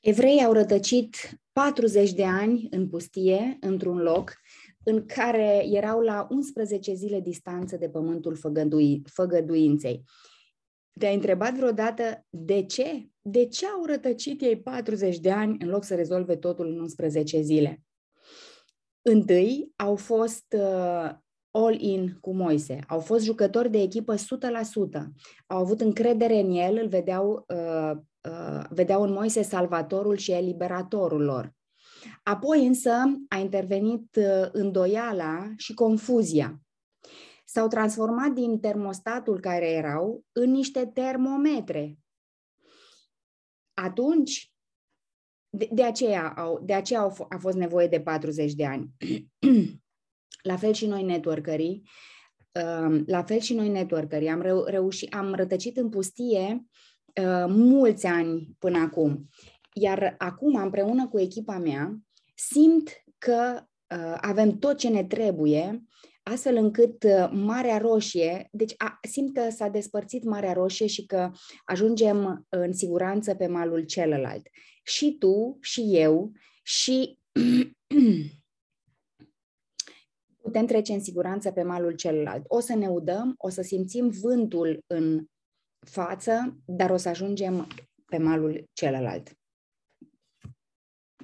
Evreii au rătăcit 40 de ani în pustie, într-un loc, în care erau la 11 zile distanță de pământul făgădui, făgăduinței. Te-ai întrebat vreodată de ce? De ce au rătăcit ei 40 de ani în loc să rezolve totul în 11 zile? Întâi au fost uh, all-in cu Moise, au fost jucători de echipă 100%, au avut încredere în el, îl vedeau, uh, uh, vedeau în Moise salvatorul și eliberatorul lor. Apoi însă a intervenit uh, îndoiala și confuzia. S-au transformat din termostatul care erau în niște termometre. Atunci, de, de aceea, au, de aceea au, a fost nevoie de 40 de ani. La fel și noi networkerii, uh, la fel și noi networkerii, am reu- reușit, am rătăcit în pustie uh, mulți ani până acum. Iar acum, împreună cu echipa mea, simt că uh, avem tot ce ne trebuie, astfel încât uh, Marea Roșie, deci a, simt că s-a despărțit Marea Roșie și că ajungem în siguranță pe malul celălalt. Și tu, și eu, și putem trece în siguranță pe malul celălalt. O să ne udăm, o să simțim vântul în față, dar o să ajungem pe malul celălalt.